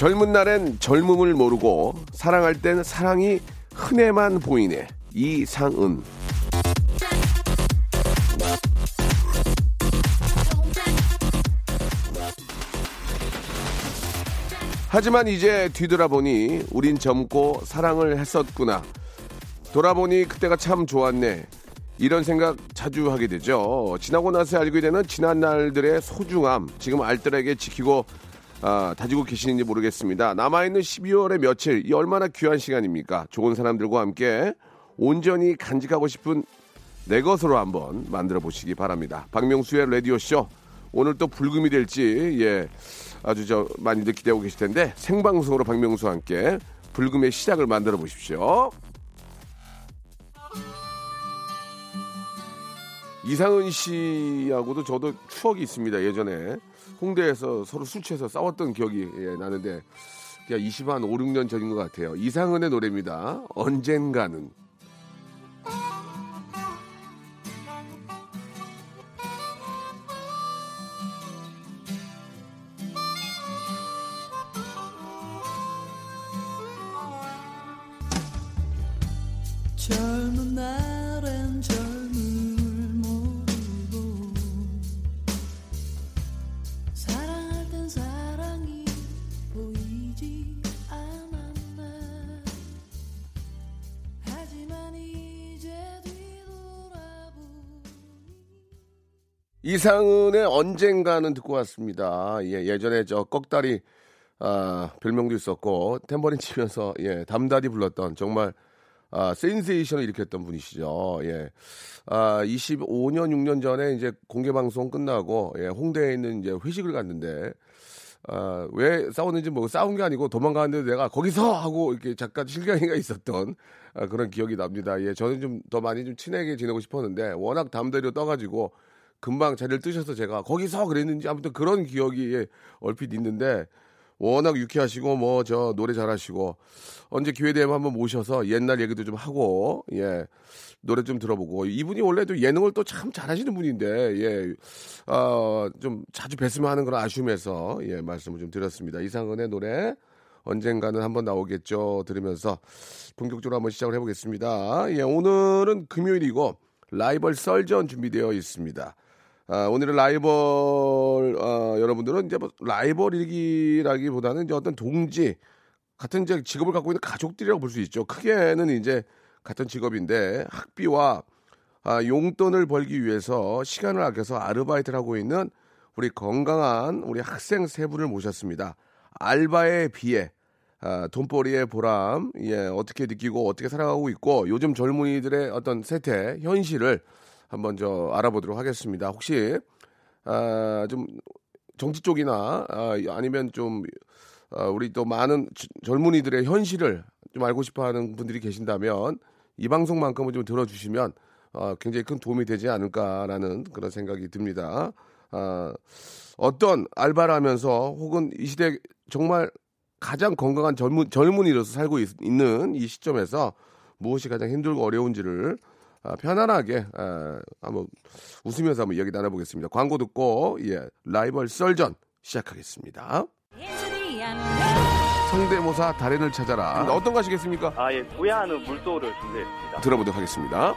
젊은 날엔 젊음을 모르고 사랑할 땐 사랑이 흔해만 보이네 이상은 하지만 이제 뒤돌아보니 우린 젊고 사랑을 했었구나. 돌아보니 그때가 참 좋았네. 이런 생각 자주 하게 되죠. 지나고 나서 알게 되는 지난 날들의 소중함. 지금 알뜰하게 지키고 아, 다지고 계시는지 모르겠습니다. 남아있는 12월의 며칠, 이 얼마나 귀한 시간입니까? 좋은 사람들과 함께 온전히 간직하고 싶은 내 것으로 한번 만들어 보시기 바랍니다. 박명수의 라디오쇼. 오늘 또 불금이 될지, 예, 아주 저 많이들 기대하고 계실 텐데, 생방송으로 박명수와 함께 불금의 시작을 만들어 보십시오. 이상은 씨하고도 저도 추억이 있습니다. 예전에 홍대에서 서로 술 취해서 싸웠던 기억이 예, 나는데 그냥 20한 5, 6년 전인 것 같아요. 이상은의 노래입니다. 언젠가는. 이상은의 언젠가는 듣고 왔습니다. 예, 예전에 저 꺽다리 아, 별명도 있었고 탬버린 치면서 예, 담다디 불렀던 정말 아, 센세이션을 일으켰던 분이시죠. 예. 아, 25년 6년 전에 이제 공개 방송 끝나고 예, 홍대에 있는 이제 회식을 갔는데 아, 왜 싸웠는지 뭐 싸운 게 아니고 도망가는데 내가 거기서 하고 이렇게 잠깐 실경이가 있었던 아, 그런 기억이 납니다. 예, 저는 좀 더 많이 좀 친하게 지내고 싶었는데 워낙 담대로 떠가지고 금방 자리를 뜨셔서 제가 거기서 그랬는지 아무튼 그런 기억이 예, 얼핏 있는데 워낙 유쾌하시고 뭐 저 노래 잘하시고 언제 기회 되면 한번 모셔서 옛날 얘기도 좀 하고 예 노래 좀 들어보고 이분이 원래 도 예능을 또 참 잘하시는 분인데 예어좀 자주 뵀으면 하는 그런 아쉬움에서 예 말씀을 좀 드렸습니다 이상은의 노래 언젠가는 한번 나오겠죠 들으면서 본격적으로 한번 시작을 해보겠습니다 예 오늘은 금요일이고 라이벌 썰전 준비되어 있습니다. 아, 오늘의 라이벌 어, 여러분들은 이제 뭐 라이벌이기라기보다는 이제 어떤 동지 같은 이제 직업을 갖고 있는 가족들이라고 볼 수 있죠. 크게는 이제 같은 직업인데 학비와 아, 용돈을 벌기 위해서 시간을 아껴서 아르바이트를 하고 있는 우리 건강한 우리 학생 세 분을 모셨습니다. 알바에 비해 아, 돈벌이의 보람, 예, 어떻게 느끼고 어떻게 살아가고 있고 요즘 젊은이들의 어떤 세태, 현실을 한번 저 알아보도록 하겠습니다. 혹시 아, 좀 정치 쪽이나 아, 아니면 좀 아, 우리 또 많은 주- 젊은이들의 현실을 좀 알고 싶어하는 분들이 계신다면 이 방송만큼은 좀 들어주시면 어, 굉장히 큰 도움이 되지 않을까라는 그런 생각이 듭니다. 아, 어떤 알바를 하면서 혹은 이 시대 정말 가장 건강한 젊은, 젊은이로서 살고 있, 는이 시점에서 무엇이 가장 힘들고 어려운지를 아, 편안하게 아, 한번 웃으면서 한번 이야기 나눠보겠습니다. 광고 듣고 예 라이벌 썰전 시작하겠습니다. 성대모사 달인을 찾아라. 어떤 거 하시겠습니까? 아, 예, 부야하는 물소를 준비했습니다. 들어보도록 하겠습니다.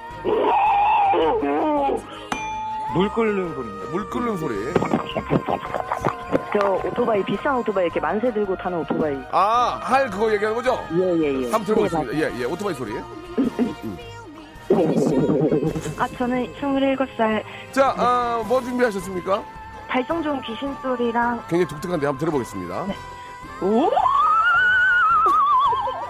물 끓는 소리입니다. 물 끓는 소리. 저 오토바이 비싼 오토바이 이렇게 만세 들고 타는 오토바이. 아, 할 그거 얘기하는 거죠? 예 예 예. 한번 들어보겠습니다. 예, 예, 오토바이 소리. 아 저는 27살 자, 아, 뭐 준비하셨습니까? 발성 좋은 귀신 소리랑 굉장히 독특한데 한번 들어보겠습니다.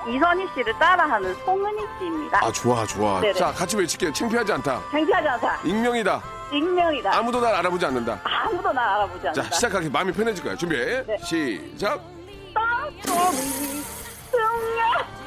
이선희 씨를 따라하는 송은희 씨입니다. 아, 좋아, 좋아. 네네. 자, 같이 외칠게요. 창피하지 않다. 창피하지 않다. 익명이다. 익명이다. 아무도 날 알아보지 않는다. 아무도 나 알아보지 않는다. 자, 시작하기 마음이 편해질 거야. 준비. 네. 시작. 승야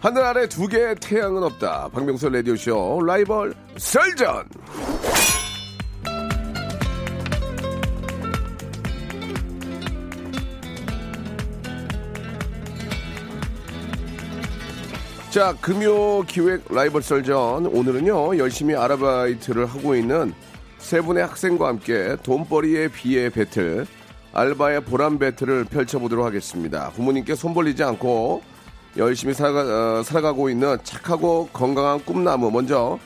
하늘 아래 두 개의 태양은 없다. 박명수 라디오쇼 라이벌 설전. 자, 금요 기획 라이벌 설전. 오늘은요, 열심히 아르바이트를 하고 있는 세 분의 학생과 함께 돈벌이의 비의 배틀, 알바의 보람 배틀을 펼쳐보도록 하겠습니다. 부모님께 손 벌리지 않고 열심히 살아가, 어, 살아가고 있는 착하고 건강한 꿈나무. 먼저,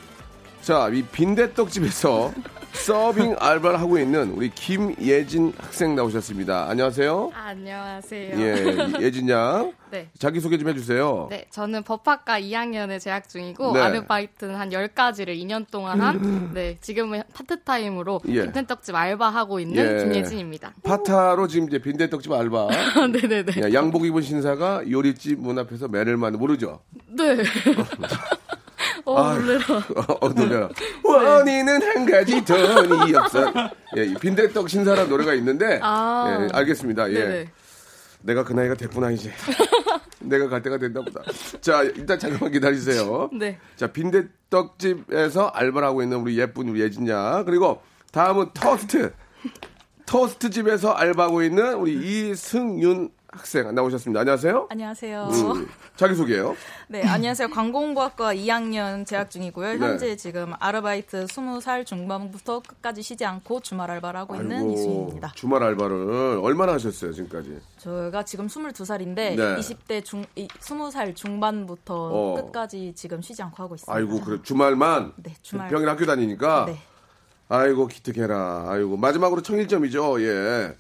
자, 이 빈대떡집에서 서빙 알바를 하고 있는 우리 김예진 학생 나오셨습니다. 안녕하세요. 안녕하세요. 예, 예진 양. 네. 자기소개 좀 해주세요. 네, 저는 법학과 2학년에 재학 중이고 네. 아르바이트는 한 10가지를 2년 동안 한 네, 지금은 파트타임으로 예. 빈대떡집 알바하고 있는 예. 김예진입니다. 파트로 지금 이제 빈대떡집 알바. 네네네. 야, 양복 입은 신사가 요리집 문 앞에서 매를 맞는 모르죠? 네. 어, 아유. 놀래라. 어, 놀래라. 원인은 한 가지 돈이 없어. 예, 이 빈대떡 신사라는 노래가 있는데. 아. 예, 알겠습니다. 예. 네네. 내가 그 나이가 됐구나, 이제. 내가 갈 때가 됐나 보다. 자, 일단 잠깐만 기다리세요. 네. 자, 빈대떡집에서 알바를 하고 있는 우리 예쁜 우리 예진 양. 그리고 다음은 터스트. 터스트 집에서 알바하고 있는 우리 이승윤 학생 나오셨습니다. 안녕하세요. 안녕하세요. 음, 자기소개요. 네, 안녕하세요. 광고홍보학과 2학년 재학 중이고요. 네. 현재 지금 아르바이트 20살 중반부터 끝까지 쉬지 않고 주말 알바를 하고 있는 이수입니다. 주말 알바를 얼마나 하셨어요, 지금까지? 저희가 지금 22살인데 네. 20대 중 이, 20살 중반부터 어. 끝까지 지금 쉬지 않고 하고 있습니다. 아이고, 그래. 주말만? 네, 주말. 평일 학교 다니니까? 네. 아이고, 기특해라. 아이고, 마지막으로 청일점이죠, 예.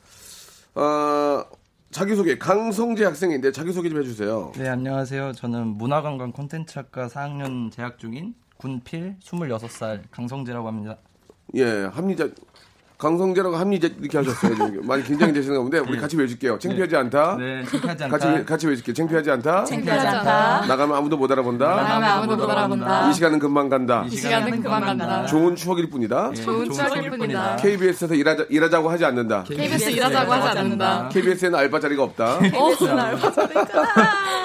어, 자기소개, 강성재 학생인데 자기소개 좀 해주세요. 네, 안녕하세요. 저는 문화관광 콘텐츠학과 4학년 재학 중인 군필 26살 강성재라고 합니다. 예, 합리자, 강성재라고 합리자 이렇게 하셨어요. 지금. 많이 긴장이 되시는 가운데 우리 같이 외칠게요. 창피하지 않다. 네, 창피하지 않다. 같이, 외- 같이 외칠게요. 창피하지 않다. 창피하지 않다. 나가면 아무도 못 알아본다. 나가면 아무도 못 알아본다. 이 시간은 금방 간다. 이 시간은 그만 간다. 좋은 추억일 뿐이다. 네, 좋은 추억일 뿐이다. KBS에서 일하자, 일하자고 하지 않는다. KBS 일하자고 하지 않는다. KBS에는 알바 자리가 없다. KBS는 알바자도 있잖아.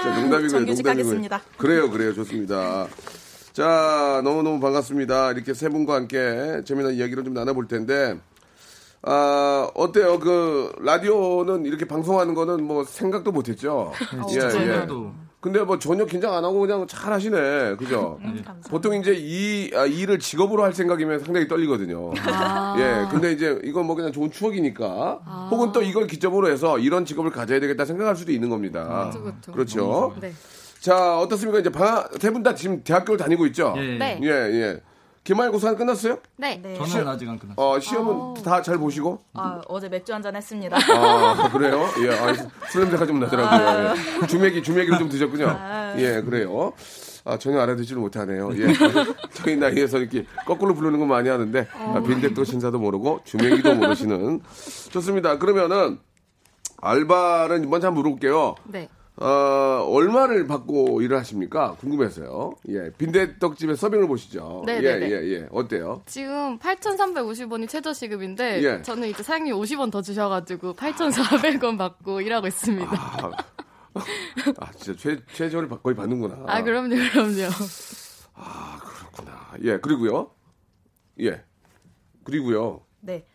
자, 농담이고요. 농담이고요. 그래요, 그래요. 좋습니다. 자, 너무너무 반갑습니다. 이렇게 세 분과 함께 재미난 이야기를 좀 나눠볼 텐데, 아, 어때요? 그, 라디오는 이렇게 방송하는 거는 뭐 생각도 못 했죠? 예, 예. 생각도. 근데 뭐 전혀 긴장 안 하고 그냥 잘 하시네. 그죠? 감사합니다. 보통 이제 이 아, 일을 직업으로 할 생각이면 상당히 떨리거든요. 예, 근데 이제 이건 뭐 그냥 좋은 추억이니까, 혹은 또 이걸 기점으로 해서 이런 직업을 가져야 되겠다 생각할 수도 있는 겁니다. 그렇죠, 그렇죠. 그렇죠. 네. 자, 어떻습니까? 이제 방학, 세분 다 지금 대학교를 다니고 있죠? 예. 네. 예, 예. 기말고사 끝났어요? 네. 네. 저는 아직 안 끝났어요. 어, 시험은 다 잘 보시고? 아, 어제 맥주 한 잔 했습니다. 아, 그래요? 예, 아, 술 냄새가 좀 나더라고요. 예. 주맥이, 주맥이를 좀 드셨군요. 예, 그래요. 아, 전혀 알아듣지를 못하네요. 예. 저희 나이에서 이렇게 거꾸로 부르는 건 많이 하는데, 아, 빈대또 신사도 모르고, 주맥이도 모르시는. 좋습니다. 그러면은, 알바는 먼저 한번 물어볼게요. 네. 어, 얼마를 받고 일을 하십니까? 궁금해서요. 예. 빈대떡집에 서빙을 보시죠. 네, 예, 네, 네. 예, 예. 어때요? 지금 8,350원이 최저 시급인데 예. 저는 이제 사장님이 50원 더 주셔 가지고 8,400원 받고 일하고 있습니다. 아, 아, 진짜 최, 최저를 받- 거의 받는구나. 아, 그럼요, 그럼요. 그렇구나. 예, 그리고요. 예. 그리고요.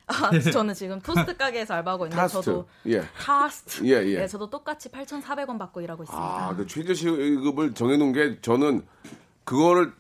네. 아, 저는 지금 토스트 가게에서 알바하고 있는데 토스트. 저도 예. 토스트. 예, 예. 네, 저도 똑같이 8,400원 받고 일하고 있습니다. 아, 그 최저 시급을 정해 놓은 게 저는 그거를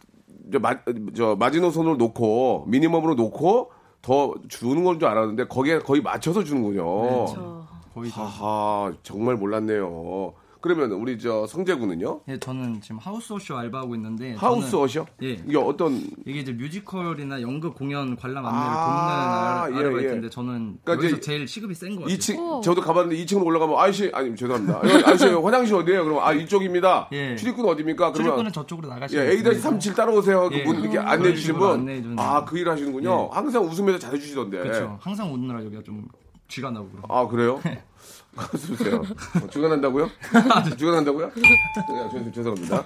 저, 마, 저 마지노선으로 놓고 미니멈으로 놓고 더 주는 건 줄 알았는데 거기에 거의 맞춰서 주는군요. 그렇죠. 거의 다. 하하 정말 몰랐네요. 그러면 우리 저 성재군은요? 예, 저는 지금 하우스워셔 알바하고 있는데 하우스 저는- 어셔? 예. 이게 어떤 이게 이제 뮤지컬이나 연극 공연 관람 안내를 아, 돕는 예, 아르바이트인데 예. 저는 그러니까 여기서 이제 제일 시급이 센것 같아요. 2층 저도 가봤는데 2층으로 올라가면 아저씨 아니 죄송합니다. 아저씨 화장실 어디예요? 그러면 아 이쪽입니다. 예. 출입구는 어디입니까? 그러면 출입구는 저쪽으로 나가시면 예, A-37 따라오세요. 예. 그분 이렇게 음. 안내해 주는 아, 그 일 하시는군요. 예. 항상 웃으면서 잘해 주시던데. 그렇죠. 항상 웃느라 여기가 좀 쥐가 나고 그래요. 아, 그래요? 가수세요. 주가 난다고요? 주가 난다고요? 야, 죄송, 죄송합니다.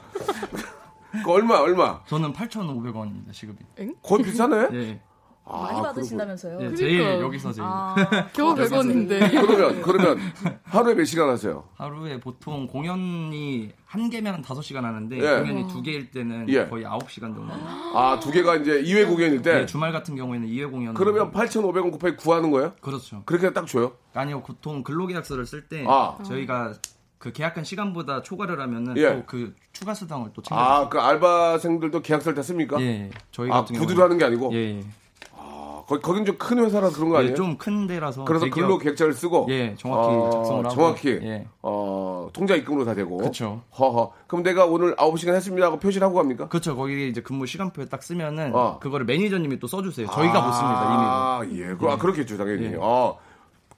그 얼마, 얼마? 저는 8,500원입니다, 시급이. 거의 비싸네? 예. 아, 많이 받으신다면서요? 예, 제일 여기서 제일. 아, 겨우 여기서 100원인데. 그러면, 그러면 하루에 몇 시간 하세요? 하루에 보통 공연이 한 개면 한 5시간 하는데 예. 공연이 두 개일 때는 예. 거의 9시간 정도. 아, 두 개가 이제 2회 공연일 때? 예, 주말 같은 경우에는 2회 공연. 그러면 8,500원 곱하기 9 하는 거예요? 그렇죠. 그렇게 딱 줘요? 아니요, 보통 근로계약서를 쓸때 아. 저희가 그 계약한 시간보다 초과를 하면은 예. 또그 추가 수당을 또 챙겨. 아, 그 알바생들도 계약서를 다 씁니까? 예, 예. 저희 아, 같은 구두로 하는 게 아니고? 예, 예. 아, 거, 거긴 좀 큰 회사라서 그런 거 예, 아니에요? 좀큰 데라서 그래서 대기업- 근로 계획자를 쓰고 예, 정확히 어, 작성을 하고 정확히 예. 어, 통장 입금으로 다 되고 그쵸. 허허. 그럼 내가 오늘 9시간 했습니다 하고 표시를 하고 갑니까? 그렇죠. 거기 이제 근무 시간표에 딱 쓰면은 어. 그거를 매니저님이 또 써주세요. 저희가 못 씁니다 아, 예. 그, 아, 그렇겠죠, 당연히. 예. 어.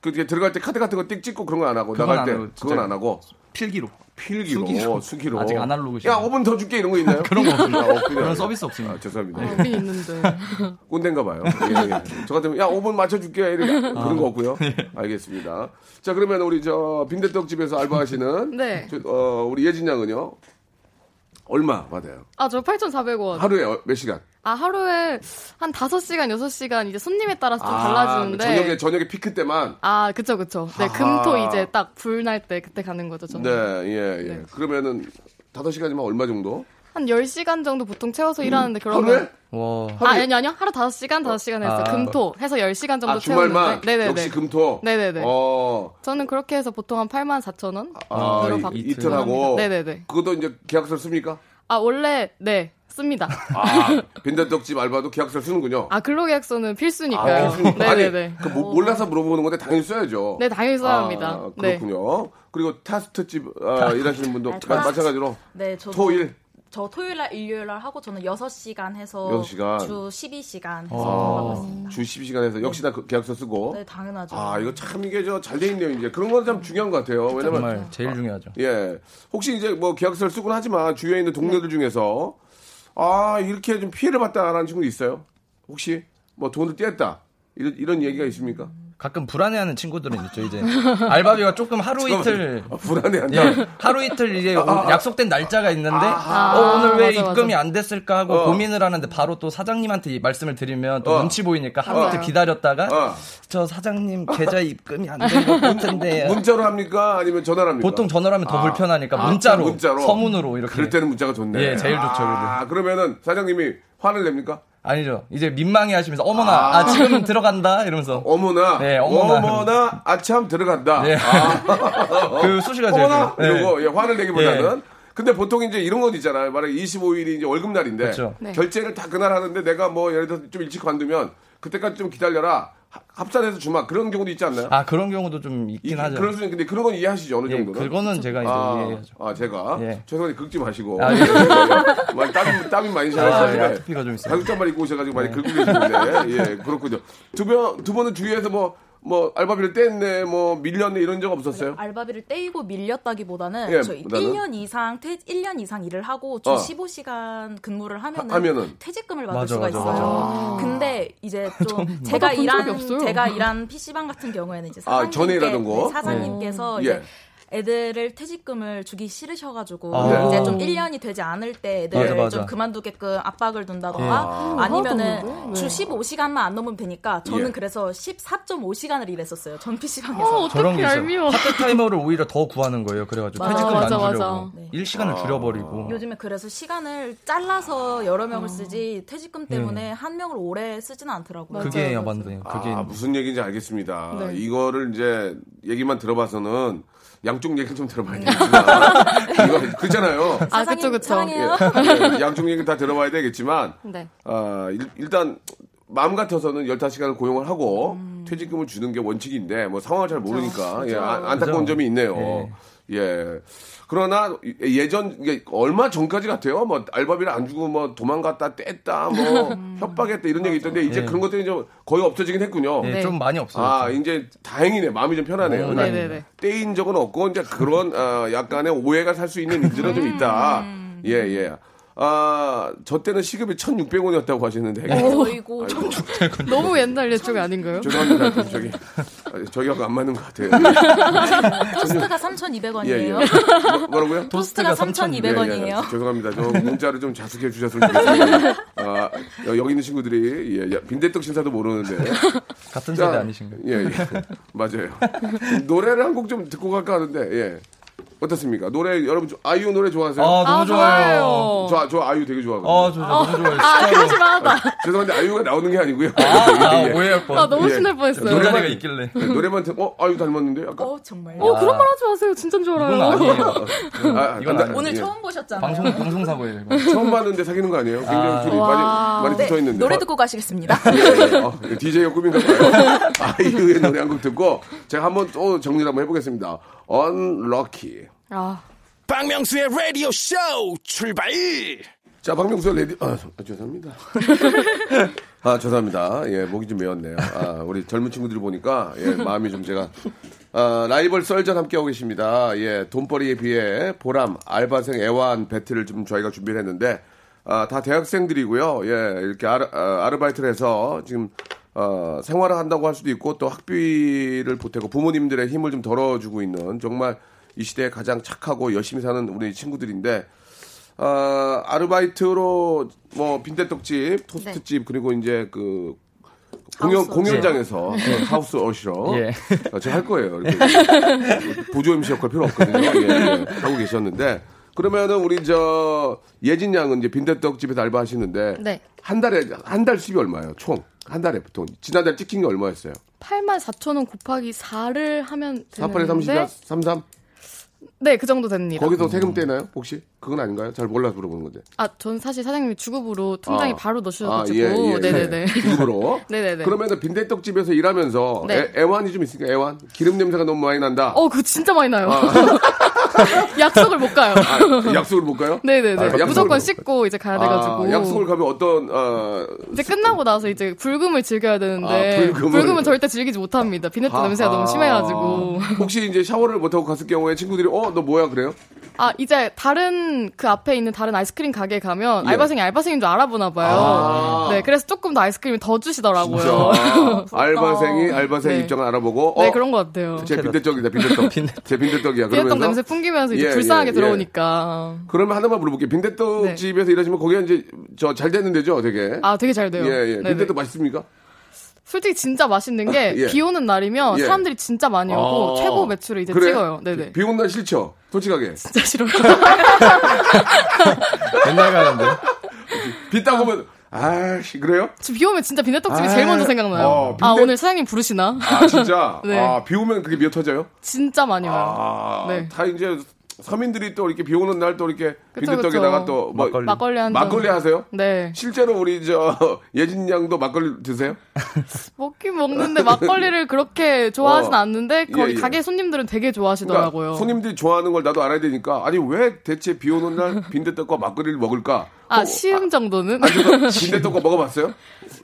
그 들어갈 때 카드 같은 거 띡 찍고 그런 거 안 하고 나갈 안때 그건 안 하고. 필기로. 필기로, 수기로. 수기로. 아직 아날로그 야, 시간. 5분 더 줄게 이런 거 있나요? 그런 거 없습니다. 아. 그런 서비스 없습니다. 아, 죄송합니다. 아, 우리 있는데. 꼰대인가 봐요. 예, 예. 저 같으면 야 5분 맞춰줄게 이렇게 아. 그런 거 없고요. 예. 알겠습니다. 자 그러면 우리 저 빈대떡집에서 알바하시는 네. 저, 어, 우리 예진 양은요 얼마 받아요? 아, 저 8,400원. 하루에 어- 몇 시간? 아, 하루에 한 5시간, 6시간 이제 손님에 따라서 좀 아, 달라지는데. 저녁에 저녁에 피크 때만. 아, 그쵸, 그쵸. 네. 금토 이제 딱 불 날 때 그때 가는 거죠, 저는. 네, 예, 예. 네. 그러면은 다섯 시간이면 얼마 정도? 한 10시간 정도 보통 채워서 일하는데 음. 하루에? 그러면 와. 아, 아니 아니요. 하루 5시간, 5시간 했어요. 아. 금토 해서 10시간 정도 아 주말만. 채웠는데. 네네네. 역시 금토. 네네네. 어, 저는 그렇게 해서 보통 한 8만 4천 원 아, 으로 이- 받고 이틀 하고. 합니다. 네네네. 그것도 이제 계약서 씁니까? 아, 원래 네, 씁니다. 아, 빈대떡집 알바도 계약서 쓰는군요. 아, 근로계약서는 필수니까요. 아, 필수- 네네네. 아니, 그 모- 몰라서 물어보는 건데 당연히 써야죠. 네, 당연히 써야 합니다. 아, 네. 그렇군요. 그리고 타스트집 아, 일하시는 분도 아, 마-. 마찬가지로 네, 저도 토일 저 토요일 날 일요일 날 하고 저는 6시간 해서 6시간. 주 12시간 해서 아, 하고 있습니다. 주 12시간에서 역시나 그 계약서 쓰고. 네, 당연하죠. 아, 이거 참 이게 저 잘 돼 있네요, 이제. 그런 건 참 중요한 것 같아요. 왜냐면 정말 제일 중요하죠. 예. 혹시 이제 뭐 계약서를 쓰곤 하지만 주위에 있는 동료들 네. 중에서 아, 이렇게 좀 피해를 봤다라는 친구 있어요? 혹시 뭐 돈을 떼었다. 이런 이런 얘기가 있습니까? 가끔 불안해하는 친구들은 있죠. 이제 알바비가 조금 하루 이틀 아, 불안해한다. 예, 하루 이틀 이제 오- 약속된 날짜가 있는데 아. 어, 오늘 왜 맞아, 입금이 맞아. 안 됐을까 하고 어. 고민을 하는데 바로 또 사장님한테 이 말씀을 드리면 또 어. 눈치 보이니까 하루 이틀 맞아요. 기다렸다가 어. 저 사장님 계좌 입금이 안된것 같은데 문자로 합니까? 아니면 전화로 합니까? 보통 전화로 하면 더 아. 불편하니까 아, 문자로, 문자로? 서문으로 이렇게 그럴 때는 문자가 좋네. 예, 제일 좋죠, 아, 그러면은 사장님이 화를 냅니까? 아니죠. 이제 민망해 하시면서 어머나 아. 아, 지금 들어간다 이러면서 어머나, 네, 어머나. 어머나, 아참 들어간다. 네. 아. 그 수시가 제일 어머나 좋아요. 네. 이러고 예, 화를 내기보다는. 근데 보통 이제 이런 것 있잖아요. 말해 25일이 이제 월급날인데 그렇죠. 네. 결제를 다 그날 하는데 내가 뭐 예를 들어서 좀 일찍 관두면 그때까지 좀 기다려라. 하- 합산해서 주마 그런 경우도 있지 않나요? 아 그런 경우도 좀 이- 있긴 하죠. 그럴 수 있는 근데 그런 건 이해하시죠 어느 예, 정도는. 그거는 제가 이제 아, 이해해야죠. 아, 제가 예. 죄송한데 긁지 마시고 아, 예. 많이 땀이, 땀이 많이 아, 예, 차가지고 아토피가 좀 있어요. 가죽장만 입고 오셔가지고 많이 긁고 계시는데 예 그렇군요 두번두 번은 주위에서 뭐 뭐 알바비를 뗐네 뭐 밀렸네 이런 적 없었어요? 알바비를 떼이고 밀렸다기보다는 예, 저희 보다는? 1년 이상 퇴, 1년 이상 일을 하고 주 어. 15시간 근무를 하면은, 하- 하면은? 퇴직금을 받을 맞아, 수가 맞아, 있어요. 근데 이제 좀 제가 일한. 제가 일한 PC방 같은 경우에는 이제 아, 사장님께 전에 일하던 거? 네, 사장님께서 예. 이제 애들을 퇴직금을 주기 싫으셔가지고 아. 이제 좀 1년이 되지 않을 때 애들을 맞아, 맞아. 좀 그만두게끔 압박을 둔다던가 아. 아니면은 하나도 주 없는데? 15시간만 안 넘으면 되니까 저는 예. 그래서 14.5시간을 일했었어요. 전 어, PC방에서. 저런 게 어떻게. 얄미워. 파트 타이머를 오히려 더 구하는 거예요. 그래가지고 맞아, 퇴직금 안 맞아, 주려고 맞아. 네. 일 시간을 줄여버리고 요즘에 그래서 시간을 잘라서 여러 명을 쓰지 퇴직금 때문에 네. 한 명을 오래 쓰지는 않더라고요. 그게 맞아요, 맞네요. 그게 아, 무슨 얘기인지 알겠습니다. 네. 이거를 이제 얘기만 들어봐서는 양쪽 얘기 좀 들어봐야 되겠지만 이거 그렇잖아요. 아, 그쵸, 그쵸. 예, 예, 양쪽 얘기 다 들어봐야 되겠지만 네. 아, 일, 단 마음 같아서는 15시간을 고용을 하고 음. 퇴직금을 주는 게 원칙인데 뭐 상황을 잘 모르니까 예, 그죠. 아, 안타까운 그죠. 점이 있네요. 예. 그러나 예전 얼마 전까지 같아요. 뭐 알바비를 안 주고 뭐 도망갔다 뗐다 뭐 협박했다 이런 얘기 있던데 이제 예. 그런 것들이 좀 거의 없어지긴 했군요. 예, 네. 좀 많이 없어요. 아, 이제 다행이네. 마음이 좀 편하네요. 네네네. 떼인 적은 없고 이제 그런 어, 약간의 오해가 살 수 있는 일들은 좀 있다. 예, 예. 아, 저 때는 시급이 1,600원이었다고 하시는데. 어이고 아이고, 너무 옛날 예쪽 아닌가요? 죄송합니다. 저기 아, 저기하고 안 맞는 것 같아요. 토스트가 예, 예. 3,200원이에요. 뭐, 뭐라고요? 토스트가 예, 예. 3,200원이에요. 죄송합니다. 저 문자를 좀 자숙해 주셨으면 좋겠습니다. 아, 여- 여기 있는 친구들이 예, 야, 빈대떡 신사도 모르는데 같은 자, 세대 아니신가요? 예, 예. 맞아요. 노래를 한 곡 좀 듣고 갈까 하는데, 예. 어떻습니까? 노래, 여러분, 저- 아이유 노래 좋아하세요? 아, 너무 아, 좋아요. 좋아요. 저, 저 아이유 되게 좋아하거든요. 아, 저, 저 너무 좋아요. 아, 진짜로. 그러지마다. 죄송한데, 아이유가 나오는 게 아니고요. 아, 예, 예. 오해할 뻔. 아, 너무 예. 신날 뻔했어요. 노래가 노래만 있길래. 네, 노래만 듣고, 어, 아이유 닮았는데? 약간. 어 정말. 어, 그런 말 하지 마세요. 진짜인 줄 알아요. 이건 아니에요. 아, 이건 나-. 오늘 예. 처음 보셨잖아요. 방송, 방송 사고예요, 이거. 처음 봤는데 사귀는 거 아니에요? 굉장히 아. 둘이 많이, 와. 많이 네, 붙어 있는데. 노래 듣고 가시겠습니다. 어, DJ가 꿈인가 봐요. 아이유의 노래 한 곡 듣고, 제가 한번 또 정리를 한번 해보겠습니다. Unlucky. 아, 박명수의 라디오 쇼 출발 자, 박명수 레디, 아, 죄송합니다. 아, 죄송합니다. 예, 목이 좀 메었네요. 아, 우리 젊은 친구들 보니까, 예, 마음이 좀 제가, 아, 라이벌 썰전 함께하고 계십니다. 예, 돈벌이에 비해 보람, 알바생 애환 battle을 좀 저희가 준비를 했는데, 아, 다 대학생들이고요. 예, 이렇게 아르, 아, 아르바이트를 해서 지금, 어, 생활을 한다고 할 수도 있고, 또 학비를 보태고 부모님들의 힘을 좀 덜어주고 있는 정말 이 시대에 가장 착하고 열심히 사는 우리 친구들인데, 아, 아르바이트로 뭐 빈대떡집, 토스트집 그리고 이제 그 공연 하우스 공연장에서 네, 하우스 어시러 예. 아, 제가 할 거예요. 이렇게 보조 MC 역할 필요 없거든요. 예, 예, 하고 계셨는데 그러면은 우리 저 예진 양은 이제 빈대떡집에서 알바하시는데 네. 한 달에 한 달 수입이 얼마예요? 총 한 달에 보통 지난달 찍힌 게 얼마였어요? 8만 4천 원 곱하기 4를 하면 48에 30, 되는데 33? 네, 그 정도 됩니다. 거기서 세금 떼나요? 혹시? 그건 아닌가요? 잘 몰라서 물어보는 건데. 아, 전 사실 사장님이 주급으로 통장에 아. 바로 넣으셔가지고. 아, 예, 예, 네네네. 예. 주급으로. 네네네. 그러면은 빈대떡집에서 일하면서 네. 애, 애완이 좀 있으니까 애완? 기름 냄새가 너무 많이 난다. 어, 그거 진짜 많이 나요. 약속을 못 가요. 아, 약속을 못 가요? 네네네. 아, 약속을 무조건 못- 씻고 이제 가야 돼가지고. 아, 약속을 가면 어떤 어, 이제 끝나고 나서 이제 불금을 즐겨야 되는데 아, 불금을. 은 절대 즐기지 못합니다. 비네트. 냄새가 너무 심해가지고. 혹시 이제 샤워를 못 하고 갔을 경우에 친구들이 어 너 뭐야 그래요? 아 이제 다른 그 앞에 있는 다른 아이스크림 가게에 가면 예. 알바생이 알바생인 줄 알아보나 봐요. 아. 네, 그래서 조금 더 아이스크림을 더 주시더라고요. 알바생이 알바생 네. 입장을 알아보고 어, 네 그런 것 같아요. 제 빈대떡이다 빈대떡 제 빈대떡이야 그러면서 냄새 풍기면서 이제 예, 불쌍하게 예, 예. 들어오니까. 그러면 하나만 물어볼게요 빈대떡 네. 집에서 일하시면 거기가 이제 저 잘 되는 데죠 되게 아 되게 잘 돼요. 예, 예. 네네. 빈대떡 맛있습니까? 솔직히 진짜 맛있는 게 예. 비 오는 날이면 예. 사람들이 진짜 많이 오고 아. 최고 매출을 이제 그래? 찍어요. 네네. 비 오는 날 싫죠? 솔직하게 진짜 싫어요. 맨날 가는데. 비 따고 오면 아씨 그래요? 저비 오면 진짜 비네떡집이 아. 제일 먼저 생각나요. 어, 아 빈대- 오늘 사장님 부르시나? 아 진짜 네. 아, 비 오면 그게 미어 터져요? 진짜 많이 와요. 아, 네. 다 이제 서민들이 또 이렇게 비 오는 날 또 이렇게 그쵸, 빈대떡에다가. 또 뭐, 막걸리. 막걸리 한 잔. 막걸리 하세요? 네. 실제로 우리 저 예진 양도 막걸리 드세요? 먹긴 먹는데 막걸리를 그렇게 좋아하진 어. 않는데 거기 예, 예. 가게 손님들은 되게 좋아하시더라고요. 그러니까 손님들이 좋아하는 걸 나도 알아야 되니까 아니 왜 대체 비 오는 날 빈대떡과 막걸리를 먹을까? 아 어, 시음 정도는? 아, 빈대떡과 먹어봤어요?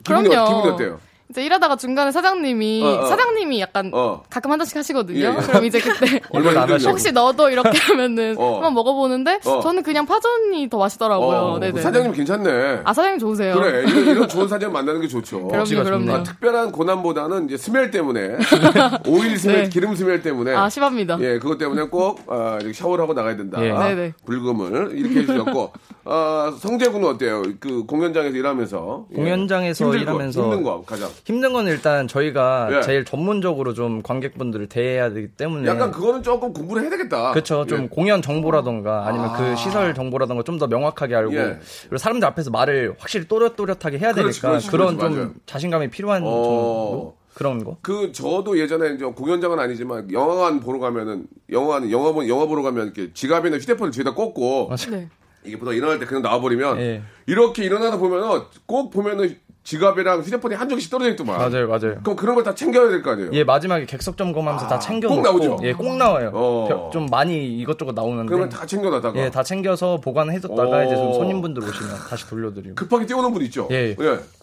기분이, 그럼요. 어, 기분이 어때요? 이제 일하다가 중간에 사장님이 어, 어. 사장님이 약간 어. 가끔 한 잔씩 하시거든요. 예, 예. 그럼 이제 그때 얼마나. 혹시 너도 이렇게 하면은 어. 한번 먹어보는데 어. 저는 그냥 파전이 더 맛있더라고요. 어, 네네. 사장님 괜찮네. 아 사장님 좋으세요. 그래 이런, 이런 좋은 사장 만나는 게 좋죠. 그럼요, 그럼요. 아, 특별한 고난보다는 이제 스멜 때문에 오일 스멜, 네. 기름 스멜 때문에 아 심합니다. 예, 그것 때문에 꼭 아, 이렇게 샤워를 하고 나가야 된다. 예. 네네. 불금을 이렇게 해주셨고 아, 성재 군은 어때요? 그 공연장에서 일하면서 예. 공연장에서 힘든 일하면서 거, 힘든 거 가장. 힘든 건 일단 저희가 예. 제일 전문적으로 좀 관객분들을 대해야 되기 때문에 약간 그거는 조금 공부를 해야 되겠다. 그렇죠. 좀 예. 공연 정보라던가 아니면 아. 그 시설 정보라던가 좀 더 명확하게 알고 예. 그리고 사람들 앞에서 말을 확실히 또렷또렷하게 해야 그렇지, 되니까 그렇지, 그런 그렇지, 좀 맞아요. 자신감이 필요한 정도. 어. 그런 거. 그 저도 예전에 이제 공연장은 아니지만 영화관 보러 가면은 영화는 영화 보 영화 보러 가면 이렇게 지갑이나 휴대폰을 뒤에다 꽂고 네. 이게 보다 일어날 때 그냥 나와버리면 예. 이렇게 일어나다 보면은 꼭 보면은 지갑이랑 휴대폰이 한 쪽씩 떨어져 있더만. 맞아요, 맞아요. 그럼 그런 걸 다 챙겨야 될 거 아니에요. 예, 마지막에 객석 점검하면서 다 챙겨 꼭 놓고 나오죠? 예, 꼭 나와요. 어. 벼- 좀 많이 이것저것 나오는데 그러면 다 챙겨놨다가 예, 다 챙겨서 보관해뒀다가 오. 이제 좀 손님분들 오시면 다시 돌려드리고. 급하게 띄우는 분 있죠. 예.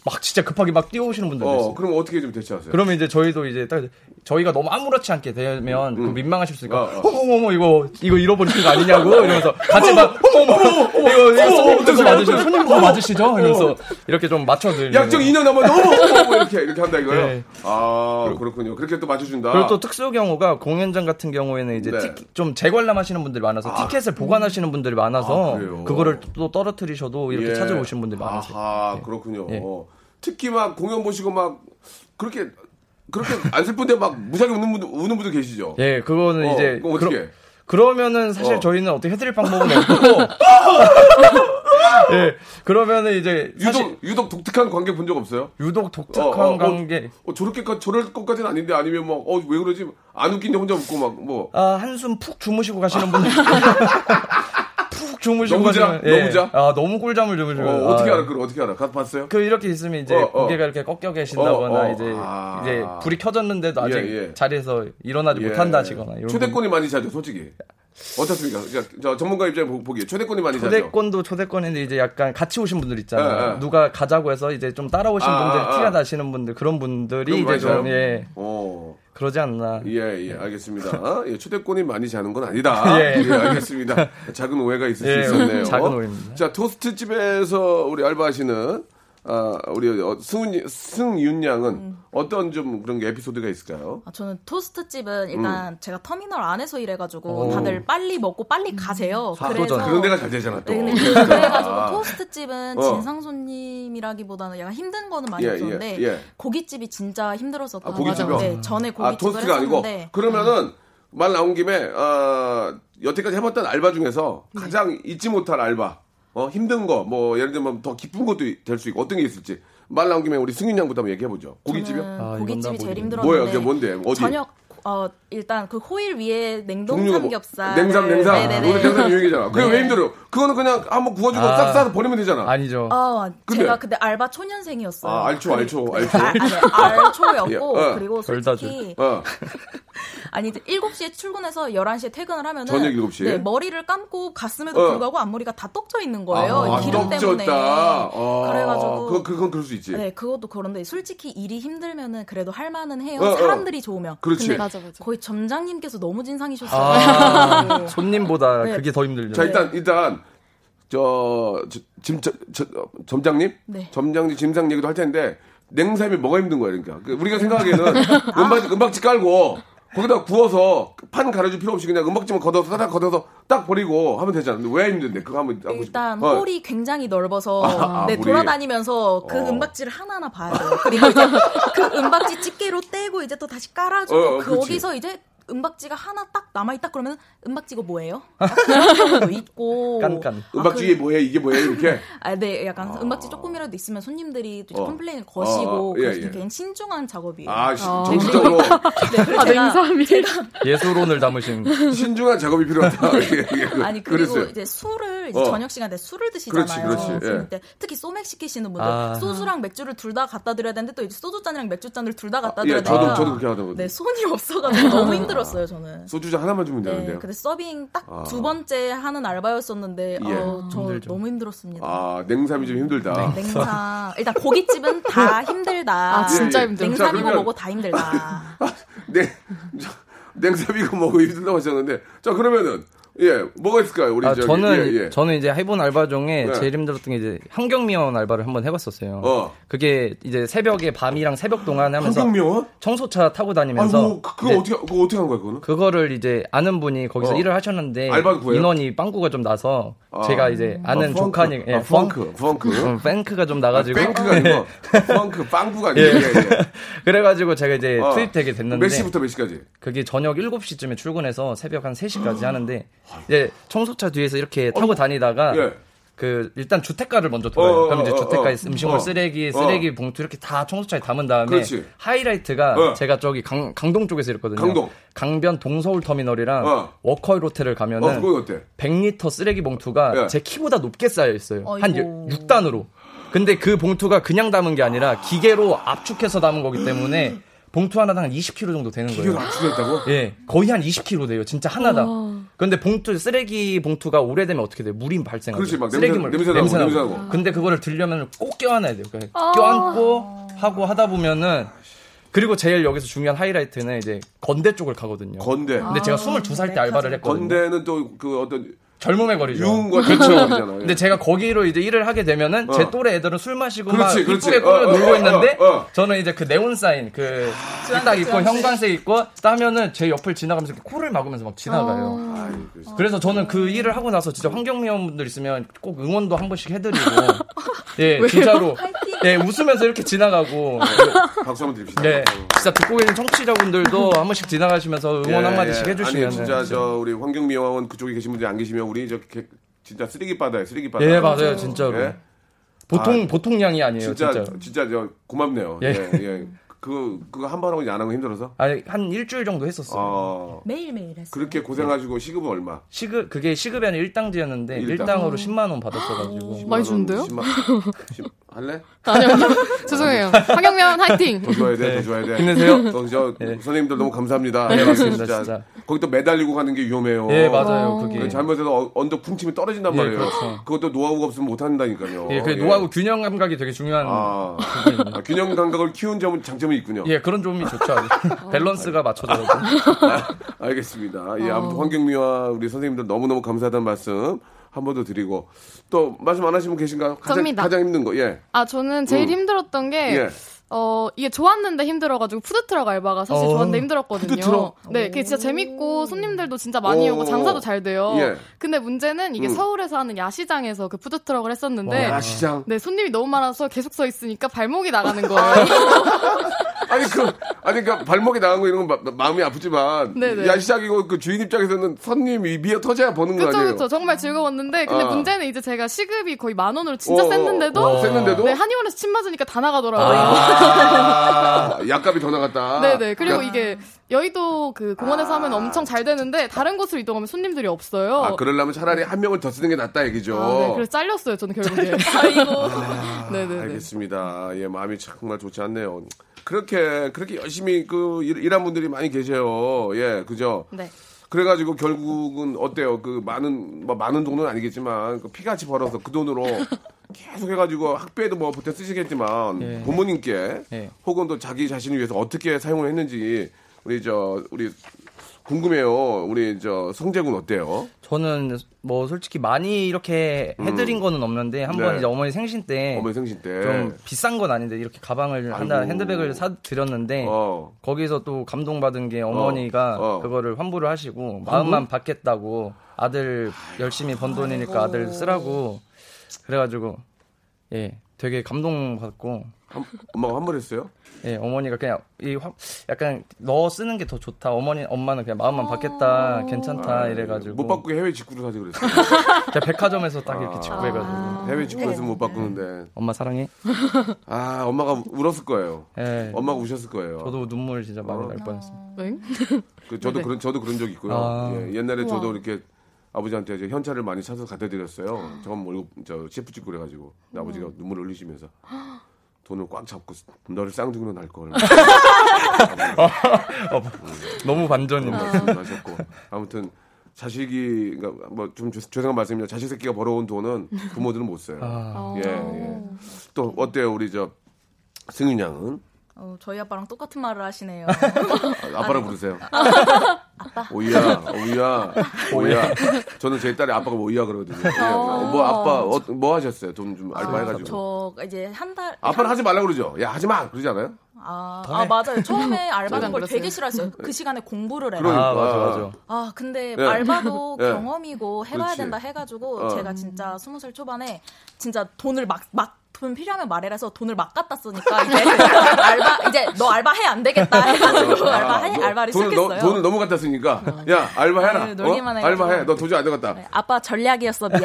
막 진짜 급하게 막 뛰어오시는 분들 어, 있어요. 그럼 어떻게 좀 대처하세요? 그러면 이제 저희도 이제 딱 저희가 너무 아무렇지 않게 되면 그 민망하실 수 있으니까 어, 어. 어머머머 이거 이거 잃어버리신 거 아니냐고 이러면서 같이 막 어머머머 이거 이거 손님부터 맞으시죠 손님부터 맞으시죠 이러면서 이렇게 좀 맞춰드리는 약정 2년 남았는데 어머 어머 이렇게 이렇게 한다 이거요. 네. 아 그렇군요. 그렇게 또 맞춰준다. 그리고 또 특수 경우가 공연장 같은 경우에는 이제 네. 티켓- 좀 재관람하시는 분들이 많아서 티켓을 보관하시는 분들이 많아서 아? 그거를 또 떨어뜨리셔도 이렇게 예. 찾아오시는 분들이 많으세요. 아하 그렇군요. 예. 특히 막 공연 보시고 막 그렇게 그렇게 안 슬픈데 막 무지하게 우는 분들 우는 분들 계시죠. 예, 그거는 어, 이제 그럼 어떻게? 해? 그러면은 사실 어. 저희는 어떻게 해드릴 방법은 없고 예, 그러면은 이제 유독 유독 독특한 관계 본 적 없어요? 유독 독특한 어, 어, 어, 관계 어, 저렇게까지 저럴 것까지는 아닌데 아니면 뭐어왜 그러지 안 웃긴데 혼자 웃고 막 뭐 아, 한숨 푹 주무시고 가시는 분들. 푹 주무시고 너무 자? 예. 너무 자? 아, 너무 꿀잠을 주무시고. 어, 어떻게 아, 알아? 그걸 어떻게 알아? 가서 봤어요? 그 이렇게 있으면 이제 어, 어. 고개가 이렇게 꺾여 계신다거나 어, 어. 이제 아. 이제 불이 켜졌는데도 아직 예, 예. 자리에서 일어나지 예. 못한다시거나 이런 초대권이 많이 자죠, 솔직히. 어떻습니까? 그러니까 저 전문가 입장에 보- 보기에 초대권이 많이 자죠. 초대권도 초대권인데 이제 약간 같이 오신 분들 있잖아요. 예, 예. 누가 가자고 해서 이제 좀 따라오신 아, 분들 아, 아. 티가 나시는 분들 그런 분들이 이제? 좀 예. 어. 그러지 않나. 예, 예, 알겠습니다. 예, 초대권이 많이 자는 건 아니다. 예. 예, 알겠습니다. 작은 오해가 있을 예, 수 있었네요. 작은 오해입니다. 자, 토스트 집에서 우리 알바하시는 아, 우리 어, 승윤 양은 음. 어떤 좀 그런 게 에피소드가 있을까요? 아, 저는 토스트 집은 일단 제가 터미널 안에서 일해가지고 오. 다들 빨리 먹고 빨리 가세요. 아, 그래서 그런 데가 잘 되잖아 또. 네, 그- 그래가지고 아. 토스트 집은 어. 진상 손님이라기보다는 약간 힘든 거는 많이 예, 없었는데 예, 예. 고깃집이 진짜 힘들었었고 아, 고깃집이요? 네, 전에 아, 고깃집을 토스트가 아니고 했었는데 그러면은 말 나온 김에 어, 여태까지 해봤던 알바 중에서 네. 가장 잊지 못할 알바, 어, 힘든 거, 뭐 예를 들면 더 기쁜 것도 될 수 있고 어떤 게 있을지 말 나온 김에 우리 승윤 양부터 한번 얘기해 보죠. 고깃집이요? 아, 고깃집이 제일 힘들었는데 뭐예요? 그게 뭔데? 어디? 저녁 어 일단 그 호일 위에 냉동 뭐- 삼겹살 냉삼 냉삼 네네네. 오늘 냉삼 유행이잖아. 그게 네. 왜 힘들어? 그거는 그냥 한번 구워주고 아. 싹 싸서 버리면 되잖아. 아니죠. 아, 근데- 제가 그때 알바 초년생이었어요. 아, 알초, 알초, 네, 알초. 아, 아니, 알초였고 예, 어. 그리고 솔직히 어. 아니 이제 7시에 출근해서 11시에 퇴근을 하면은 저녁 7시 에? 네, 머리를 감고 갔음에도 어. 불구하고 앞머리가 다 떡져 있는 거예요. 아, 기름 때문에. 아, 그래가지고 그건, 그건 그럴 수 있지. 네, 그것도 그런데 솔직히 일이 힘들면은 그래도 할 만은 해요. 어, 어. 사람들이 좋으면. 그렇지. 근데 맞아, 맞아. 거의 점장님께서 너무 진상이셨어요. 아, 손님보다 네. 그게 더 힘들죠. 자 일단 일단 저, 저, 짐, 저, 저, 점장님? 네. 점장님 짐상 얘기도 할 텐데 냉삼이 뭐가 힘든 거야 그러니까 그 우리가 생각하기에는 은박, 은박지 깔고 거기다 구워서 판 가려줄 필요 없이 그냥 은박지만 걷어서 딱 걷어서 딱 버리고 하면 되잖아. 근데 왜 힘든데? 그거 한번 하고 싶어. 일단 어. 홀이 굉장히 넓어서 아, 아, 네, 홀이. 돌아다니면서 그 어. 은박지를 하나하나 봐야 돼요. 그리고 이제 그 은박지 집게로 떼고 이제 또 다시 깔아주고 어, 어. 거기서 이제 은박지가 하나 딱 남아있다 그러면 은박지가 뭐예요? 도 있고 깐깐. 은박지 이게 뭐해? 이게 뭐해? 이렇게. 아, 네, 약간 은박지 조금이라도 있으면 손님들이 또 어. complain을 거시고 어, 예, 그래서 예. 굉장히 신중한 작업이에요. 아, 시- 어. 정신적으로 네, 아, 제가, 냉삼이. 예술혼을 담으신 신중한 작업이 필요하다. 예, 예. 아니 그리고 그랬어요. 이제 술을 이제 어. 저녁 시간에 술을 드시잖아요. 그렇지, 그렇지, 예. 그럴 때 특히 소맥 시키시는 분들 아. 소주랑 맥주를 둘 다 갖다 드려야 되는데 또 이제 소주 잔이랑 맥주 잔을 둘 다 갖다 예, 드려야 저도 되니까 저도 그렇게 하거든요. 네 손이 없어가지고 너무 힘들었어요 저는. 소주잔 하나만 주면 네, 되는데요. 근데 서빙 딱 아. 두 번째 하는 알바였었는데 예. 어, 저 힘들죠. 너무 힘들었습니다. 아, 냉삼이 좀 힘들다. 냉삼 일단 고깃집은 다 힘들다. 아, 진짜 예, 예. 자, 냉삼이고 그러면- 뭐고 다 힘들다. 냉, 저, 냉삼이고 뭐고 힘들다고 하셨는데. 자, 그러면은, 예, 뭐가 있을까요? 우리 아, 저기, 저는 예, 예. 저는 이제 해본 알바 중에 네. 제일 힘들었던 게 이제 환경미원 알바를 한번 해봤었어요. 어. 그게 이제 새벽에 밤이랑 새벽 동안 하면서 환경미원? 청소차 타고 다니면서 아이고, 그- 그거 이제 어떻게, 그거 어떻게 한 거야, 그거는? 그거를 이제 아는 분이 거기서 어. 일을 하셨는데 구해요? 인원이 빵꾸가 좀 나서 아. 제가 이제 아는 아. 조카니 예, 아, 펑크, 펑크. 어, 펑크가 좀 나가지고 네. 아, 뱅크가 아니고, 펑크, 빵꾸가 아니고, 예, 예. 그래가지고 제가 이제 어. 투입되게 됐는데 몇 시부터 몇 시까지? 그게 저녁 7시쯤에 출근해서 새벽 한 3시까지 하는데 이제 청소차 뒤에서 이렇게 타고 다니다가 예. 그 일단 주택가를 먼저 돌아요. 어, 어, 그럼 이제 어, 주택가에 어. 음식물 어. 쓰레기, 어. 쓰레기 봉투 이렇게 다 청소차에 담은 다음에 그렇지. 하이라이트가 어. 제가 저기 강, 강동 쪽에서 이랬거든요. 강동. 강변 동서울 터미널이랑 어. 워커힐 호텔을 어, 가면은 그거 어때? 100리터 쓰레기 봉투가 예. 제 키보다 높게 쌓여 있어요. 한 어이구. 6단으로. 근데 그 봉투가 그냥 담은 게 아니라 기계로 압축해서 담은 거기 때문에 봉투 하나당 한 20kg 정도 되는 거예요. 기계로 압축했다고? 예, 거의 한 20kg 돼요. 진짜 하나당. 근데 봉투 쓰레기 봉투가 오래되면 어떻게 돼요? 물이 발생하죠. 그렇지, 막 냄새- 쓰레기물 냄새 나고, 냄새 나고. 근데 그거를 들려면 꼭 껴안아야 돼요. 그러니까 껴안고 하고 하다 보면은 그리고 제일 여기서 중요한 하이라이트는 이제 건대 쪽을 가거든요. 건대. 근데 제가 22살 때 알바를 했거든요. 건대는 또 그 어떤 젊음의 거리죠. 유흥과 그렇죠. 근데 제가 거기로 이제 일을 하게 되면은 제 또래 애들은 술 마시고 그렇지, 막. 이쁘게 꾸며 어, 어, 놀고 어, 있는데 어, 어. 저는 이제 그 네온 사인 그딱 입고 형광색 입고 따면은 제 옆을 지나가면서 코를 막으면서 막 지나가요. 그래서 저는 그 일을 하고 나서 진짜 환경미화분들 있으면 꼭 응원도 한 번씩 해드리고 예? 진짜로 예 웃으면서 이렇게 지나가고 박수 한번 드립시다. 네 진짜 듣고 계신 청취자분들도 한 번씩 지나가시면서 응원 한 마디씩 예. 해주시면 아니 진짜 저 우리 환경미화원 그쪽에 계신 분들이 안 계시면 우리 저 개- 진짜 쓰레기 바다에 쓰레기 바다. 예 맞아요 진짜로 예? 보통 아, 보통 양이 아니에요 진짜 진짜. 진짜 저 고맙네요. 예. 예. 예. 그 그거 한 번 하고 안 하고 힘들어서. 아니 한 일주일 정도 했었어요. 어. 매일 매일 했어요. 그렇게 고생하시고 시급은 얼마? 시급 그게 시급이 아니라 일당제였는데 일당. 일당. 으로 10만 원 받았어가지고 많이 주는데요? 10만, 10 할래? 아니요. 죄송해요. 황영면 화이팅! 더 줘야 돼, 더 네. 줘야 돼. 힘내세요. 또 저, 선생님들 너무 감사합니다. 네, 예, 맞습니다, 진짜. 거기 또 매달리고 가는 게 위험해요. 예, 맞아요, 그게. 잘못해서 어- 언덕 풍치면 떨어진단 예, 말이에요. 그렇죠. 그것도 노하우가 없으면 못 한다니까요. 예, 그 노하우 균형 감각이 되게 중요한 아. 아, 균형 감각을 키운 점은 장점이 있군요. 예, 그런 점이 좋죠. 밸런스가 맞춰져가지고. 아, 알겠습니다. 예, 아무튼 환경미화 우리 선생님들 너무너무 감사하다는 말씀 한 번 더 드리고 또 말씀 안 하시면 계신가요? 가장, 접니다. 가장 힘든 거, 예. 아, 저는 제일 음. 힘들었던 게, 예. 어, 이게 좋았는데 힘들어가지고 푸드트럭 알바가 사실 어, 좋았는데 힘들었거든요. 푸드트럭? 네, 그게 진짜 재밌고 손님들도 진짜 많이 오. 오고 장사도 잘 돼요. 예. 근데 문제는 이게 음. 서울에서 하는 야시장에서 그 푸드트럭을 했었는데, 와, 야시장? 네, 손님이 너무 많아서 계속 서 있으니까 발목이 나가는 거예요. 아니 그 아니 그러니까 발목이 나간 거 이런 건 마, 마음이 아프지만 네네. 야시장이고 그 주인 입장에서는 손님이 미어 터져야 버는 거 그쵸, 아니에요? 그쵸. 정말 즐거웠는데, 근데 아. 문제는 이제 제가 시급이 거의 만 원으로 진짜 어, 셌는데도, 어, 셌는데도? 네, 한의원에서 침 맞으니까 다 나가더라고요. 아, 약값이 더 나갔다. 네네. 그리고 그러니까- 이게 여의도 그 공원에서 하면 엄청 잘 되는데 다른 곳으로 이동하면 손님들이 없어요. 아, 그러려면 차라리 한 명을 더 쓰는 게 낫다 얘기죠. 아, 네, 그래서 잘렸어요, 저는 결국에. 아, 네네네. 알겠습니다. 예, 마음이 정말 좋지 않네요. 그렇게 그렇게 열심히 그 일, 일한 분들이 많이 계세요. 예, 그죠? 네. 그래가지고 결국은 어때요? 그 많은 뭐 많은 돈은 아니겠지만 그 피같이 벌어서 그 돈으로 계속 해가지고 학비에도 뭐 보태 쓰시겠지만 예. 부모님께 예. 혹은 또 자기 자신을 위해서 어떻게 사용을 했는지 우리 저 우리 궁금해요. 우리 저 성재군 어때요? 저는 뭐 솔직히 많이 이렇게 해드린 거는 없는데 한번 음. 네. 이제 어머니 생신 때 어머니 생신 때. 좀 비싼 건 아닌데 이렇게 가방을 아이고. 핸드백을 사 드렸는데 어. 거기서 또 감동받은 게 어머니가 어. 그거를 환불을 하시고 마음만 받겠다고 아들 열심히 번 돈이니까 아들 쓰라고 그래가지고 예 되게 감동받고 한- 엄마가 환불했어요? 예 어머니가 그냥 이 화- 약간 너 쓰는 게 더 좋다 어머니 엄마는 그냥 마음만 받겠다 괜찮다 이래가지고 못 바꾸게 해외 직구로 사지 그랬어요. 제가 백화점에서 딱 이렇게 직구해가지고 해외 직구에서 못 바꾸는데. 엄마 사랑해 아, 엄마가 울었을 거예요. 예 엄마가 우셨을 거예요. 저도 눈물 진짜 많이 날 뻔했어요 응? 그 저도 네. 그런 저도 그런 적 있고요. 아. 예, 옛날에 우와. 저도 이렇게 아버지한테 이제 현찰을 많이 사서 갖다 드렸어요. 저건 뭐 저 셰프 직구 그래가지고 아버지가 눈물을 흘리시면서 돈을 꽉 잡고 너를 쌍둥이로 날 걸. 어, 너무 반전이네 말씀하셨고 아무튼 자식이 그러니까 뭐좀 죄송한 말씀입니다. 자식 새끼가 벌어온 돈은 부모들은 못 써요. 아. 예, 예. 또 어때요, 우리 저 승윤 양은 어, 저희 아빠랑 똑같은 말을 하시네요. 아, 아빠라 부르세요. 오이야, 오이야, 오이야. 저는 제 딸이 아빠가 뭐 오이야 그러거든요. 예, 뭐 아빠 어, 뭐 하셨어요? 돈좀 알바해가지고. 저 이제 한 달. 아빠는 하지 말라 고 그러죠. 야 하지 마 그러지 않아요? 아, 더아 해. 맞아요. 처음에 알바하는 걸. 되게 싫어했어요. 그 시간에 공부를 해라. 그러니까. 아 맞아 맞아 아 근데 예. 알바도 예. 경험이고 해봐야 그렇지. 된다 해가지고 어. 제가 진짜 스무 살 초반에 진짜 돈을 막 막 돈 필요하면 말해라서 돈을 막 갖다 쓰니까 이제 알바 이제 너 알바 해 안 되겠다 해가지고 알바 해 너- 알바를 돈을, 시작했어요. 너, 돈을 너무 갖다 쓰니까 야 알바 해라. 아유, 놀기만 어? 해가지고. 알바 해. 너 도저히 안 되겠다. 네, 아빠 전략이었어 미안.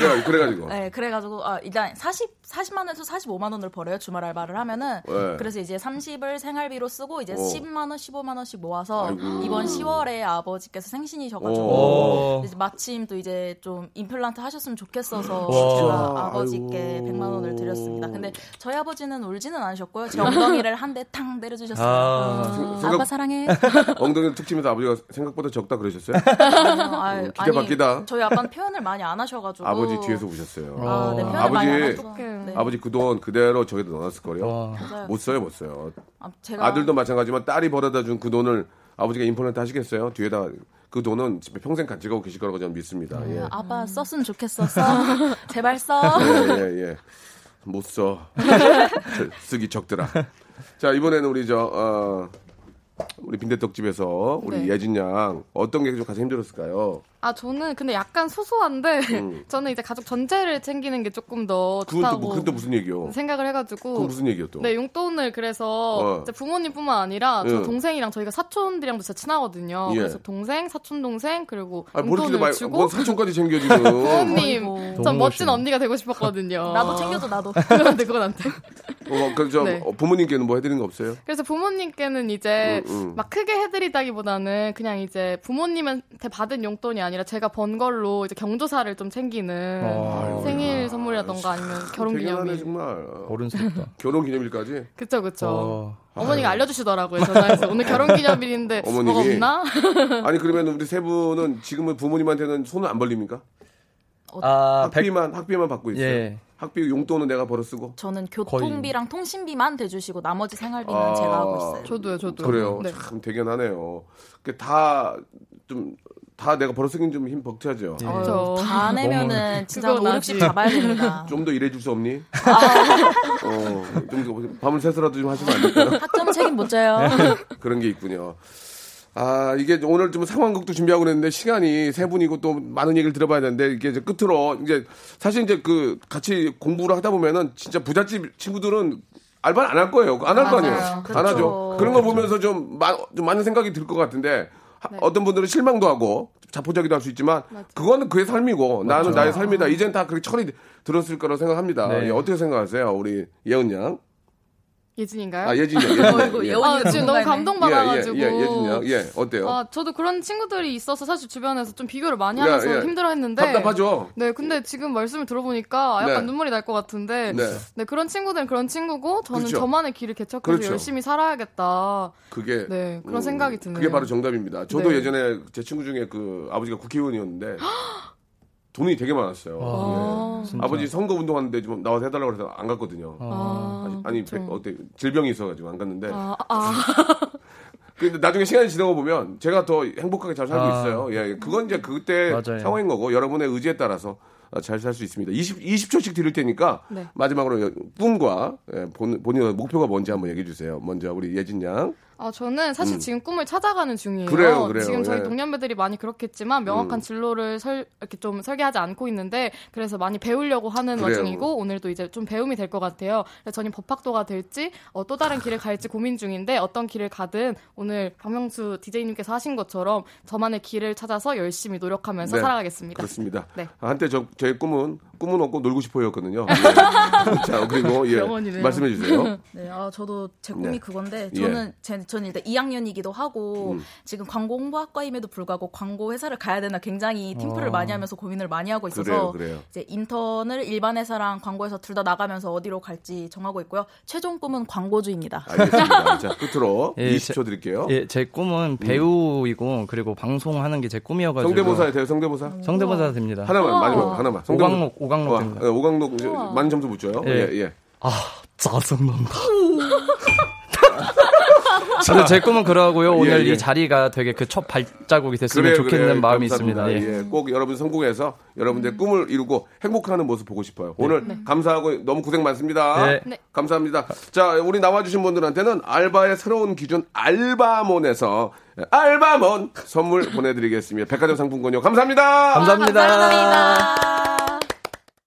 그래 그래가지고. 네, 그래가지고 아, 일단 40 40만 원에서 45만 원을 벌어요 주말 알바를 하면은. 네. 그래서 이제 30을 생활비로 쓰고 이제 어. 10만 원, 15만 원씩 모아서 아이고. 이번 10월에 아버지께서 오. 생신이셔가지고 이제 마침 또 이제 좀 임플란트 하셨으면 좋겠어서 와. 제가 아버지께 아이고. 100만 원을 드렸습니다. 근데 저희 아버지는 울지는 않으셨고요. 제 엉덩이를 한 대 탕 내려주셨어요. 아. 어, 생각- 아빠 사랑해. 엉덩이 툭 치면서 아버지가 생각보다 적다 그러셨어요? 아유, 기대 바뀌다. 저희 아빠는 표현을 많이 안 하셔가지고 아버지 뒤에서 오셨어요. 아, 네, 아버지- 네. 아버지 그 돈 그대로 저기다 넣어놨을. 맞아요. 못 써요, 못 써요. 아, 제가 아들도 마찬가지지만 딸이 벌어다 준 그 돈을 아버지가 임플란트 하시겠어요? 뒤에다 그 돈은 집에 평생 가지고 계실 거라고 저는 믿습니다. 예. 아빠 썼으면 좋겠어. 써. 제발 써. 예, 예, 예. 못 써. 저, 쓰기 적더라. 자, 이번에는 우리 저, 어, 우리 빈대떡집에서 우리 네. 예진 양 어떤 게 좀 가장 힘들었을까요? 아 저는 근데 약간 소소한데 음. 저는 이제 가족 전체를 챙기는 게 조금 더 그건 또, 좋다고 뭐- 그건 또 무슨 얘기요? 생각을 해가지고 그건 무슨 얘기요 또? 네 용돈을 그래서 어. 부모님뿐만 아니라 저 응. 동생이랑 저희가 사촌들이랑도 진짜 친하거든요. 예. 그래서 동생, 사촌 동생 그리고 아, 뭐 용돈을 많이, 주고 뭐 사촌까지 챙겨 지금. 부모님. 전 멋진 멋있네. 언니가 되고 싶었거든요. 나도 챙겨줘 나도. 그건 안 돼, 그건 안 돼. 어, 그저 네. 부모님께는 뭐 해드리는 거 없어요? 그래서 부모님께는 이제 음, 음. 막 크게 해드리다기보다는 그냥 이제 부모님한테 받은 용돈이 아니라 제가 번 걸로 이제 경조사를 좀 챙기는 어. 생일 선물이라던가 아니면 결혼 대견하네 기념일. 정말. 어른스럽다. 결혼 기념일까지? 그쵸 그쵸. 어. 어머니가 알려주시더라고요 전화해서 오늘 결혼 기념일인데 어머님이? 뭐가 없나? 아니 그러면 우리 세 분은 지금은 부모님한테는 손을 안 벌립니까? 아, 백- 학비만 학비만 받고 있어요. 예. 학비 용돈은 내가 벌어 쓰고. 저는 교통비랑 통신비만 대주시고 나머지 생활비는 아. 제가 하고 있어요. 저도요 저도. 그래요. 네. 참 대견하네요. 다좀 다 내가 벌어 쓰긴 좀 힘 벅차죠. 예. 그쵸. 다 내면은 진짜 그건 5, 아직. 60 잡아야 됩니다. 좀 더 일해줄 수 없니? 아. 어, 좀더 밤을 새서라도 좀 하시면 안 될까요? 학점 책임 못 져요. 그런 게 있군요. 아, 이게 오늘 좀 상황극도 준비하고 그랬는데 시간이 세 분이고 또 많은 얘기를 들어봐야 되는데 이게 이제 끝으로 이제 사실 이제 그 같이 공부를 하다 보면은 진짜 부잣집 친구들은 알바를 안 할 거예요. 안 할 거 아니에요. 맞아요. 안 그렇죠. 하죠. 그런 거 보면서 좀, 마, 좀 많은 생각이 들 것 같은데 하- 네. 어떤 분들은 실망도 하고 자포자기도 할 수 있지만 그거는 그의 삶이고 나는 나의 삶이다. 이젠 다 그렇게 철이 들었을 거라고 생각합니다. 네. 예, 어떻게 생각하세요? 우리 예은 양. 예진인가요? 아, 예진 양. 예진 양. 어이구, 예. 아, 지금 너무. 감동받아가지고. 예, 예, 예, 예진 양. 예, 어때요? 아, 저도 그런 친구들이 있어서 사실 주변에서 좀 비교를 많이 야, 하면서 야. 힘들어했는데. 답답하죠? 네, 근데 지금 말씀을 들어보니까 약간 네. 눈물이 날 것 같은데. 네. 네. 그런 친구들은 그런 친구고 저는 그렇죠. 저만의 길을 개척해서 그렇죠. 열심히 살아야겠다. 그게 네, 그런 생각이 드네요. 그게 바로 정답입니다. 저도 네. 예전에 제 친구 중에 그 아버지가 국회의원이었는데 돈이 되게 많았어요. 아, 예. 아버지 선거 운동하는데 좀 나와서 해달라고 해서 안 갔거든요. 아, 아니. 배- 어때 질병이 있어가지고 안 갔는데. 아, 아, 근데 나중에 시간이 지나고 보면 제가 더 행복하게 잘 살고 아. 있어요. 예, 그건 이제 그때 맞아요. 상황인 거고 여러분의 의지에 따라서 잘 살 수 있습니다. 20, 20초씩 드릴 테니까 네. 마지막으로 꿈과 예, 본, 본인의 목표가 뭔지 한번 얘기해 주세요. 먼저 우리 예진 양. 아, 저는 사실 지금 꿈을 찾아가는 중이에요. 음. 그래요, 그래요. 지금 저희 예. 동년배들이 많이 그렇겠지만 명확한 음. 진로를 설, 이렇게 좀 설계하지 않고 있는데 그래서 많이 배우려고 하는 그래요. 와중이고 오늘도 이제 좀 배움이 될 것 같아요. 그래서 저는 법학도가 될지 어, 또 다른 길을 갈지 고민 중인데 어떤 길을 가든 오늘 박명수 DJ님께서 하신 것처럼 저만의 길을 찾아서 열심히 노력하면서 네, 살아가겠습니다. 그렇습니다. 네. 한때 저, 제 꿈은 꿈은 없고 놀고 싶어였거든요. 예. 자, 그리고 예. 말씀해 주세요. 네, 아, 저도 제 꿈이 네. 그건데 예. 저는 제, 저는 일단 2학년이기도 하고 음. 지금 광고 홍보학과임에도 불구하고 광고 회사를 가야 되나 굉장히 팀플을 어. 많이 하면서 고민을 많이 하고 있어서 그래요, 그래요. 이제 인턴을 일반 회사랑 광고 회사 둘 다 나가면서 어디로 갈지 정하고 있고요. 최종 꿈은 광고주입니다. 알겠습니다. 자, 끝으로 예, 20초 드릴게요. 예, 제 꿈은 배우이고 그리고 방송하는 게 제 꿈이어가지고 성대모사 돼요, 성대모사? 성대모사 됩니다. 하나만, 우와. 마지막 하나만. 오강록 오강록 어, 됩니다. 예, 오강록 이제 많은 점수 붙여요. 예, 예. 예. 아 짜증난다. 근데 제 꿈은 그러고요. 오늘 예, 예. 이 자리가 되게 그 첫 발자국이 됐으면 그래요, 좋겠는 그래요. 마음이 감사합니다. 있습니다. 예. 예, 꼭 여러분 성공해서 여러분들의 꿈을 이루고 행복하는 모습 보고 싶어요. 오늘 감사하고 너무 고생 많습니다. 네. 네. 감사합니다. 자, 우리 나와주신 분들한테는 알바의 새로운 기준 알바몬에서 알바몬 선물 보내드리겠습니다. 백화점 상품권요. 감사합니다. 감사합니다. 감사합니다.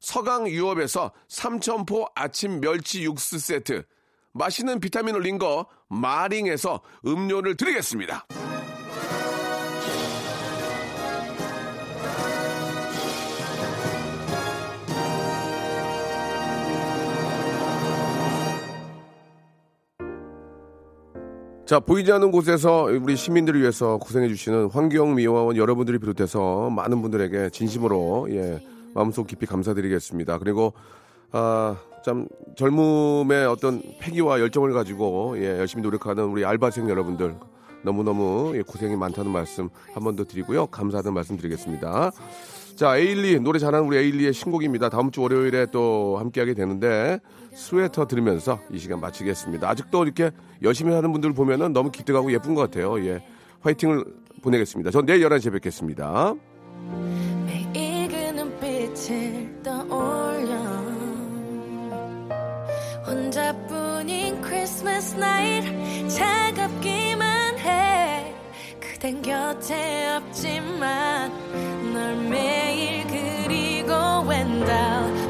서강 유업에서 삼천포 아침 멸치 육수 세트, 맛있는 비타민을 린거 마링에서 음료를 드리겠습니다. 자, 보이지 않는 곳에서 우리 시민들을 위해서 고생해주시는 환경미화원 여러분들이 비롯해서 많은 분들에게 진심으로, 예, 마음속 깊이 감사드리겠습니다. 그리고, 아, 참, 젊음의 어떤 패기와 열정을 가지고, 예, 열심히 노력하는 우리 알바생 여러분들, 너무너무 예, 고생이 많다는 말씀 한 번 더 드리고요. 감사하다는 말씀 드리겠습니다. 자, 에일리, 노래 잘하는 우리 에일리의 신곡입니다. 다음 주 월요일에 또 함께하게 되는데, 스웨터 들으면서 이 시간 마치겠습니다. 아직도 이렇게 열심히 하는 분들 보면은 너무 기특하고 예쁜 것 같아요. 예. 화이팅을 보내겠습니다. 전 내일 11시에 뵙겠습니다. 빛을 떠올려. 혼자뿐인 크리스마스 night 차갑기만 해. 그댄 곁에 없지만 널 매일 그리고 I'll